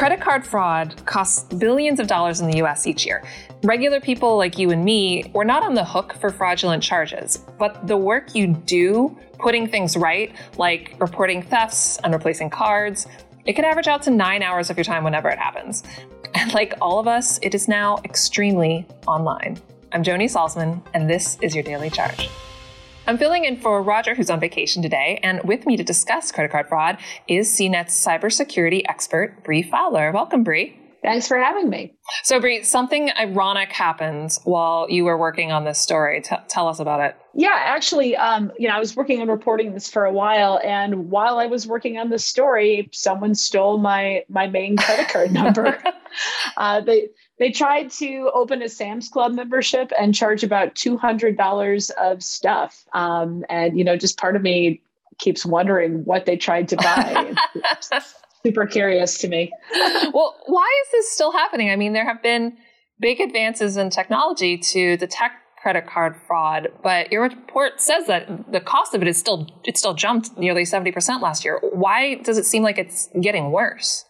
Credit card fraud costs billions of dollars in the US each year. Regular people like you and me, we're not on the hook for fraudulent charges, but the work you do putting things right, like reporting thefts and replacing cards, it can average out to nine hours of your time whenever it happens. And like all of us, it is now extremely online. I'm Joni Solsman, and this is your Daily Charge. I'm filling in for Roger, who's on vacation today, and with me to discuss credit card fraud is CNET's cybersecurity expert, Bree Fowler. Welcome, Bree. Thanks for having me. So, Bree, something ironic happened while you were working on this story. T- tell us about it. Yeah, actually, um, you know, I was working on reporting this for a while, and while I was working on this story, someone stole my my main credit card number. uh, they they tried to open a Sam's Club membership and charge about two hundred dollars of stuff, um, and you know, just part of me keeps wondering what they tried to buy. super curious to me. well, why is this still happening? I mean, there have been big advances in technology to detect credit card fraud, but your report says that the cost of it is still it still jumped nearly 70% last year. Why does it seem like it's getting worse?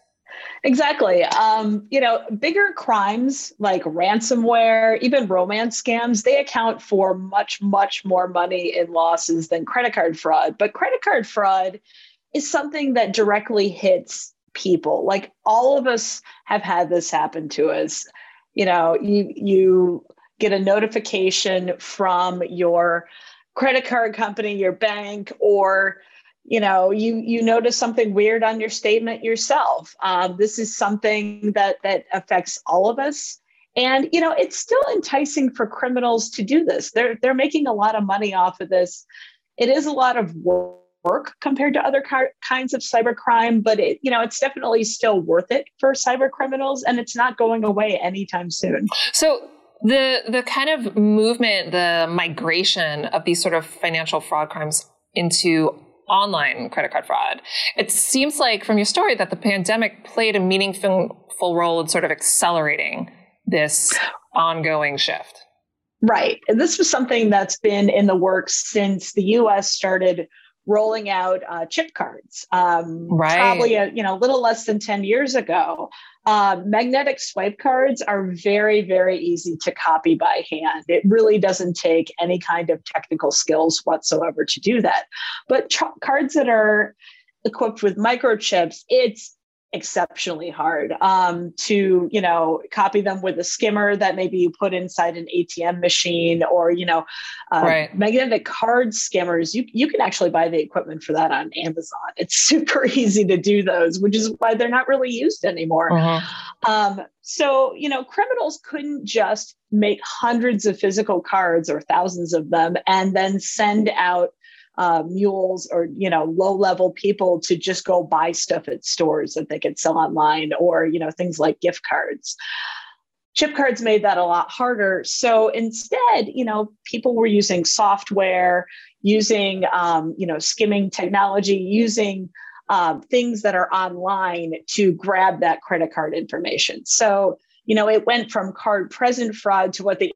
Exactly. Um, you know, bigger crimes like ransomware, even romance scams, they account for much, much more money in losses than credit card fraud. But credit card fraud is something that directly hits people. Like all of us have had this happen to us. You know, you you get a notification from your credit card company, your bank, or you know you you notice something weird on your statement yourself. Um, this is something that that affects all of us. And you know, it's still enticing for criminals to do this. They're they're making a lot of money off of this. It is a lot of work compared to other car- kinds of cybercrime, but it, you know, it's definitely still worth it for cyber criminals, and it's not going away anytime soon. So the the kind of movement, the migration of these sort of financial fraud crimes into online credit card fraud. It seems like from your story that the pandemic played a meaningful role in sort of accelerating this ongoing shift. Right. And this was something that's been in the works since the US started rolling out uh, chip cards. Um, right. Probably a you know little less than ten years ago. Uh, magnetic swipe cards are very very easy to copy by hand. It really doesn't take any kind of technical skills whatsoever to do that. But tr- cards that are equipped with microchips, it's exceptionally hard um, to you know copy them with a skimmer that maybe you put inside an atm machine or you know uh, right. magnetic card skimmers you, you can actually buy the equipment for that on amazon it's super easy to do those which is why they're not really used anymore uh-huh. um, so you know criminals couldn't just make hundreds of physical cards or thousands of them and then send out uh, mules or you know low level people to just go buy stuff at stores that they could sell online or you know things like gift cards. Chip cards made that a lot harder. So instead you know people were using software using um, you know skimming technology using um, things that are online to grab that credit card information. So you know it went from card present fraud to what the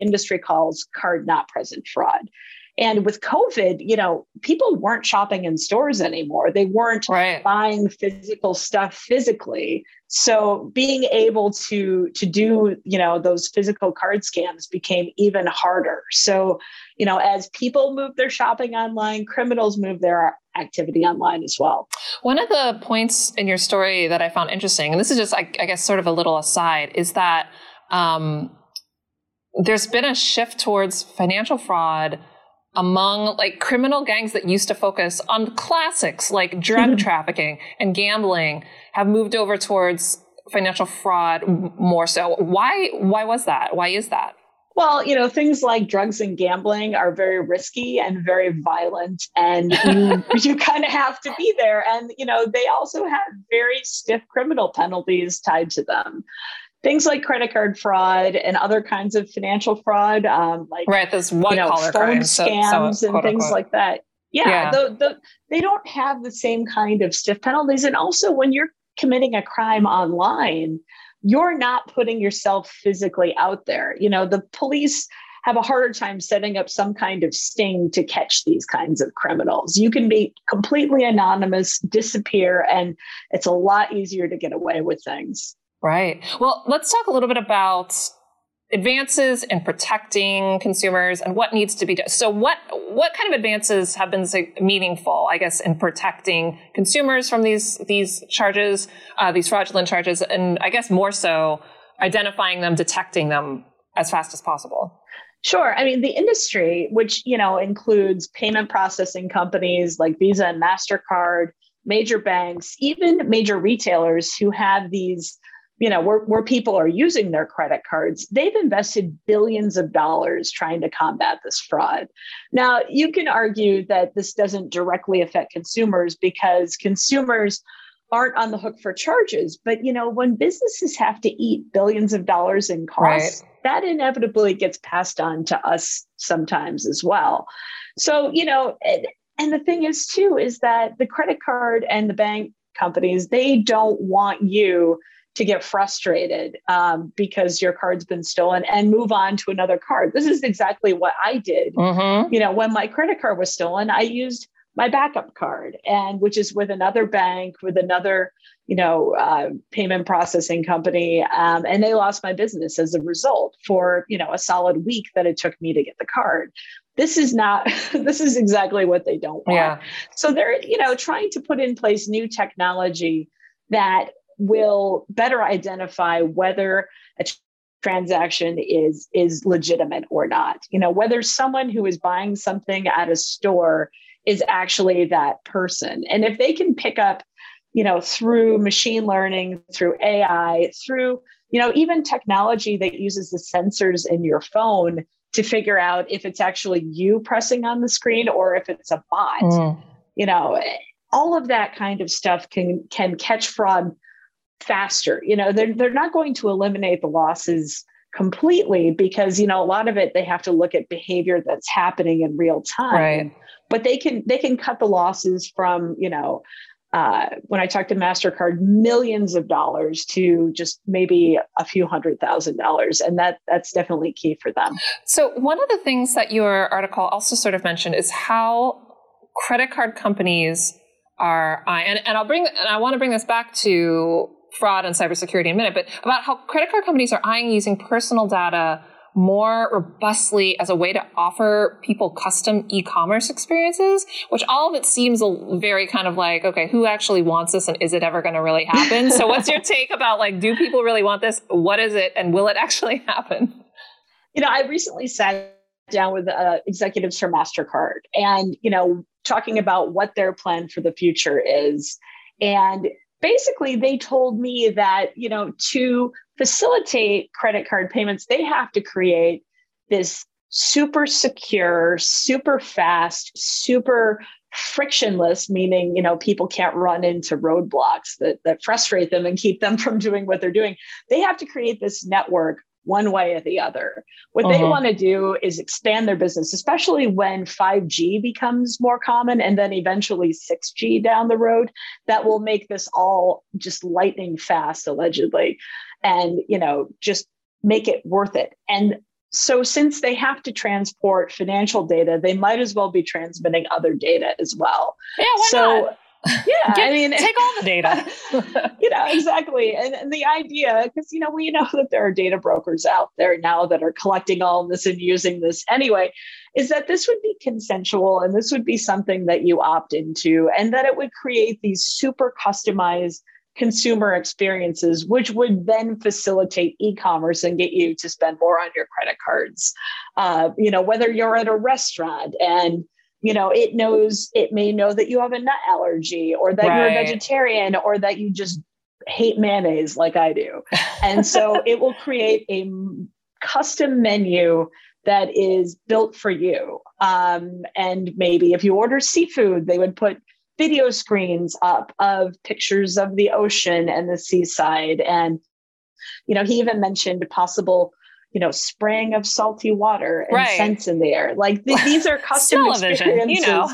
industry calls card not present fraud and with COVID, you know, people weren't shopping in stores anymore. They weren't right. buying physical stuff physically. So being able to to do, you know, those physical card scams became even harder. So, you know, as people move their shopping online, criminals move their activity online as well. One of the points in your story that I found interesting, and this is just, I, I guess, sort of a little aside, is that um, there's been a shift towards financial fraud among like criminal gangs that used to focus on classics like drug trafficking and gambling have moved over towards financial fraud more so. Why why was that? Why is that? Well, you know, things like drugs and gambling are very risky and very violent, and you, you kind of have to be there. And, you know, they also have very stiff criminal penalties tied to them things like credit card fraud and other kinds of financial fraud, um, like right, this white you know, collar phone crimes, scams so, so, and things unquote. like that. Yeah, yeah. The, the, they don't have the same kind of stiff penalties. And also, when you're committing a crime online, you're not putting yourself physically out there. You know, the police have a harder time setting up some kind of sting to catch these kinds of criminals. You can be completely anonymous, disappear, and it's a lot easier to get away with things. Right. Well, let's talk a little bit about advances in protecting consumers and what needs to be done. So what what kind of advances have been meaningful, I guess, in protecting consumers from these these charges, uh, these fraudulent charges, and I guess more so identifying them, detecting them as fast as possible? Sure. I mean, the industry, which you know includes payment processing companies like Visa and Mastercard, major banks, even major retailers who have these you know where, where people are using their credit cards they've invested billions of dollars trying to combat this fraud now you can argue that this doesn't directly affect consumers because consumers aren't on the hook for charges but you know when businesses have to eat billions of dollars in costs right. that inevitably gets passed on to us sometimes as well so you know and, and the thing is too is that the credit card and the bank companies they don't want you to get frustrated um, because your card's been stolen and move on to another card. This is exactly what I did. Mm-hmm. You know, when my credit card was stolen, I used my backup card, and which is with another bank, with another, you know, uh, payment processing company, um, and they lost my business as a result for you know a solid week that it took me to get the card. This is not. this is exactly what they don't want. Yeah. So they're you know trying to put in place new technology that will better identify whether a transaction is is legitimate or not. You know whether someone who is buying something at a store is actually that person. And if they can pick up you know through machine learning through ai through you know even technology that uses the sensors in your phone to figure out if it's actually you pressing on the screen or if it's a bot. Mm. you know all of that kind of stuff can can catch fraud faster. You know, they're they're not going to eliminate the losses completely because you know a lot of it they have to look at behavior that's happening in real time. Right. But they can they can cut the losses from you know uh, when I talk to Mastercard, millions of dollars to just maybe a few hundred thousand dollars, and that that's definitely key for them. So one of the things that your article also sort of mentioned is how credit card companies are, and, and I'll bring, and I want to bring this back to fraud and cybersecurity in a minute, but about how credit card companies are eyeing using personal data more robustly as a way to offer people custom e-commerce experiences, which all of it seems very kind of like, okay, who actually wants this and is it ever going to really happen? so what's your take about like, do people really want this? What is it? And will it actually happen? You know, I recently sat down with uh, executives from MasterCard and, you know, talking about what their plan for the future is. And basically they told me that you know to facilitate credit card payments they have to create this super secure super fast super frictionless meaning you know people can't run into roadblocks that, that frustrate them and keep them from doing what they're doing. They have to create this network one way or the other. What uh-huh. they want to do is expand their business, especially when 5G becomes more common and then eventually 6G down the road. That will make this all just lightning fast, allegedly, and you know, just make it worth it. And so since they have to transport financial data, they might as well be transmitting other data as well. Yeah, why so, not? Yeah Get, i mean take all the data. You know exactly. And, and the idea because you know we know that there are data brokers out there now that are collecting all this and using this anyway is that this would be consensual and this would be something that you opt into and that it would create these super customized consumer experiences which would then facilitate e-commerce and get you to spend more on your credit cards. Uh, you know whether you're at a restaurant and you know it knows it may know that you have a nut allergy or that right. you're a vegetarian or that you just hate mayonnaise like i do. And so it will create a custom menu that is built for you. Um, and maybe if you order seafood they would put video screens up of pictures of the ocean and the seaside. And you know he even mentioned possible you know, spraying of salty water and right. scents in the air. Like th- these are custom experiences. You know.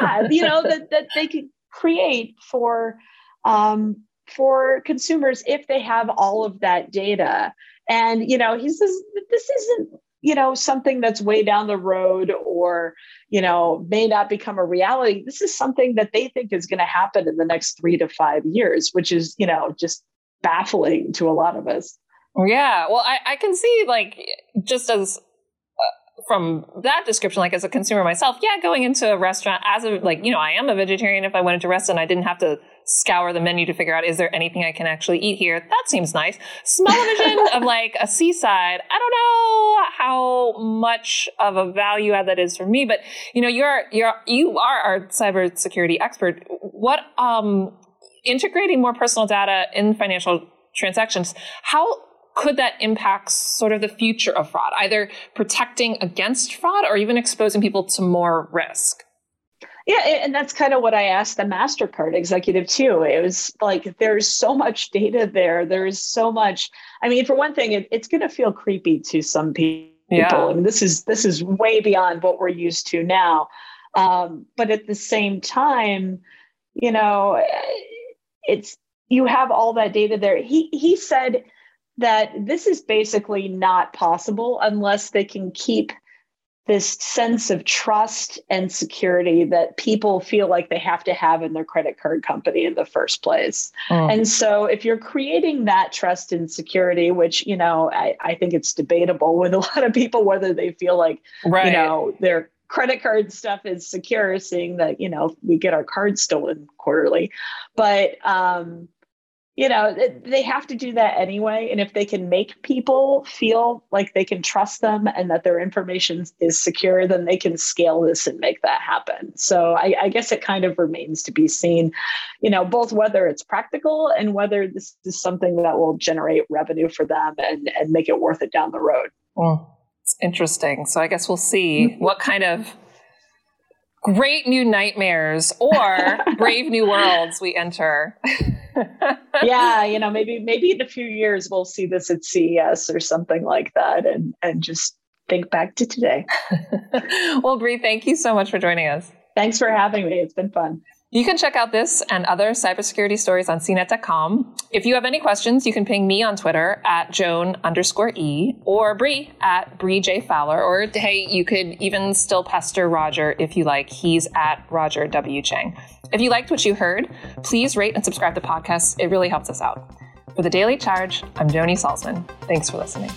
yeah, you know that that they could create for um, for consumers if they have all of that data. And you know, he says this isn't you know something that's way down the road or you know may not become a reality this is something that they think is going to happen in the next three to five years which is you know just baffling to a lot of us yeah well i, I can see like just as from that description, like as a consumer myself, yeah, going into a restaurant as a like, you know, I am a vegetarian. If I went into a restaurant, I didn't have to scour the menu to figure out is there anything I can actually eat here. That seems nice. Smell-o-vision of like a seaside. I don't know how much of a value add that is for me, but you know, you're you're you are our cybersecurity expert. What um integrating more personal data in financial transactions, how could that impact sort of the future of fraud, either protecting against fraud or even exposing people to more risk? Yeah, and that's kind of what I asked the MasterCard executive too. It was like there's so much data there. There's so much. I mean, for one thing, it, it's going to feel creepy to some people. Yeah. I mean, this is this is way beyond what we're used to now. Um, but at the same time, you know, it's you have all that data there. He he said that this is basically not possible unless they can keep this sense of trust and security that people feel like they have to have in their credit card company in the first place. Mm. And so if you're creating that trust and security, which, you know, I, I, think it's debatable with a lot of people whether they feel like, right. you know, their credit card stuff is secure, seeing that, you know, we get our cards stolen quarterly. But um you know they have to do that anyway. And if they can make people feel like they can trust them and that their information is secure then they can scale this and make that happen. So I, I, guess it kind of remains to be seen you know both whether it's practical and whether this is something that will generate revenue for them and and make it worth it down the road. It's interesting. So i guess we'll see mm-hmm. what kind of great new nightmares or brave new worlds we enter yeah, you know, maybe maybe in a few years we'll see this at CES or something like that, and and just think back to today. well, Bree, thank you so much for joining us. Thanks for having me. It's been fun. You can check out this and other cybersecurity stories on cnet.com. If you have any questions, you can ping me on Twitter at Joan underscore E or Bree at Bree J. Fowler. Or hey, you could even still pester Roger if you like. He's at Roger W. Cheng. If you liked what you heard, please rate and subscribe to the podcast. It really helps us out. For the Daily Charge, I'm Joni Solsman. Thanks for listening.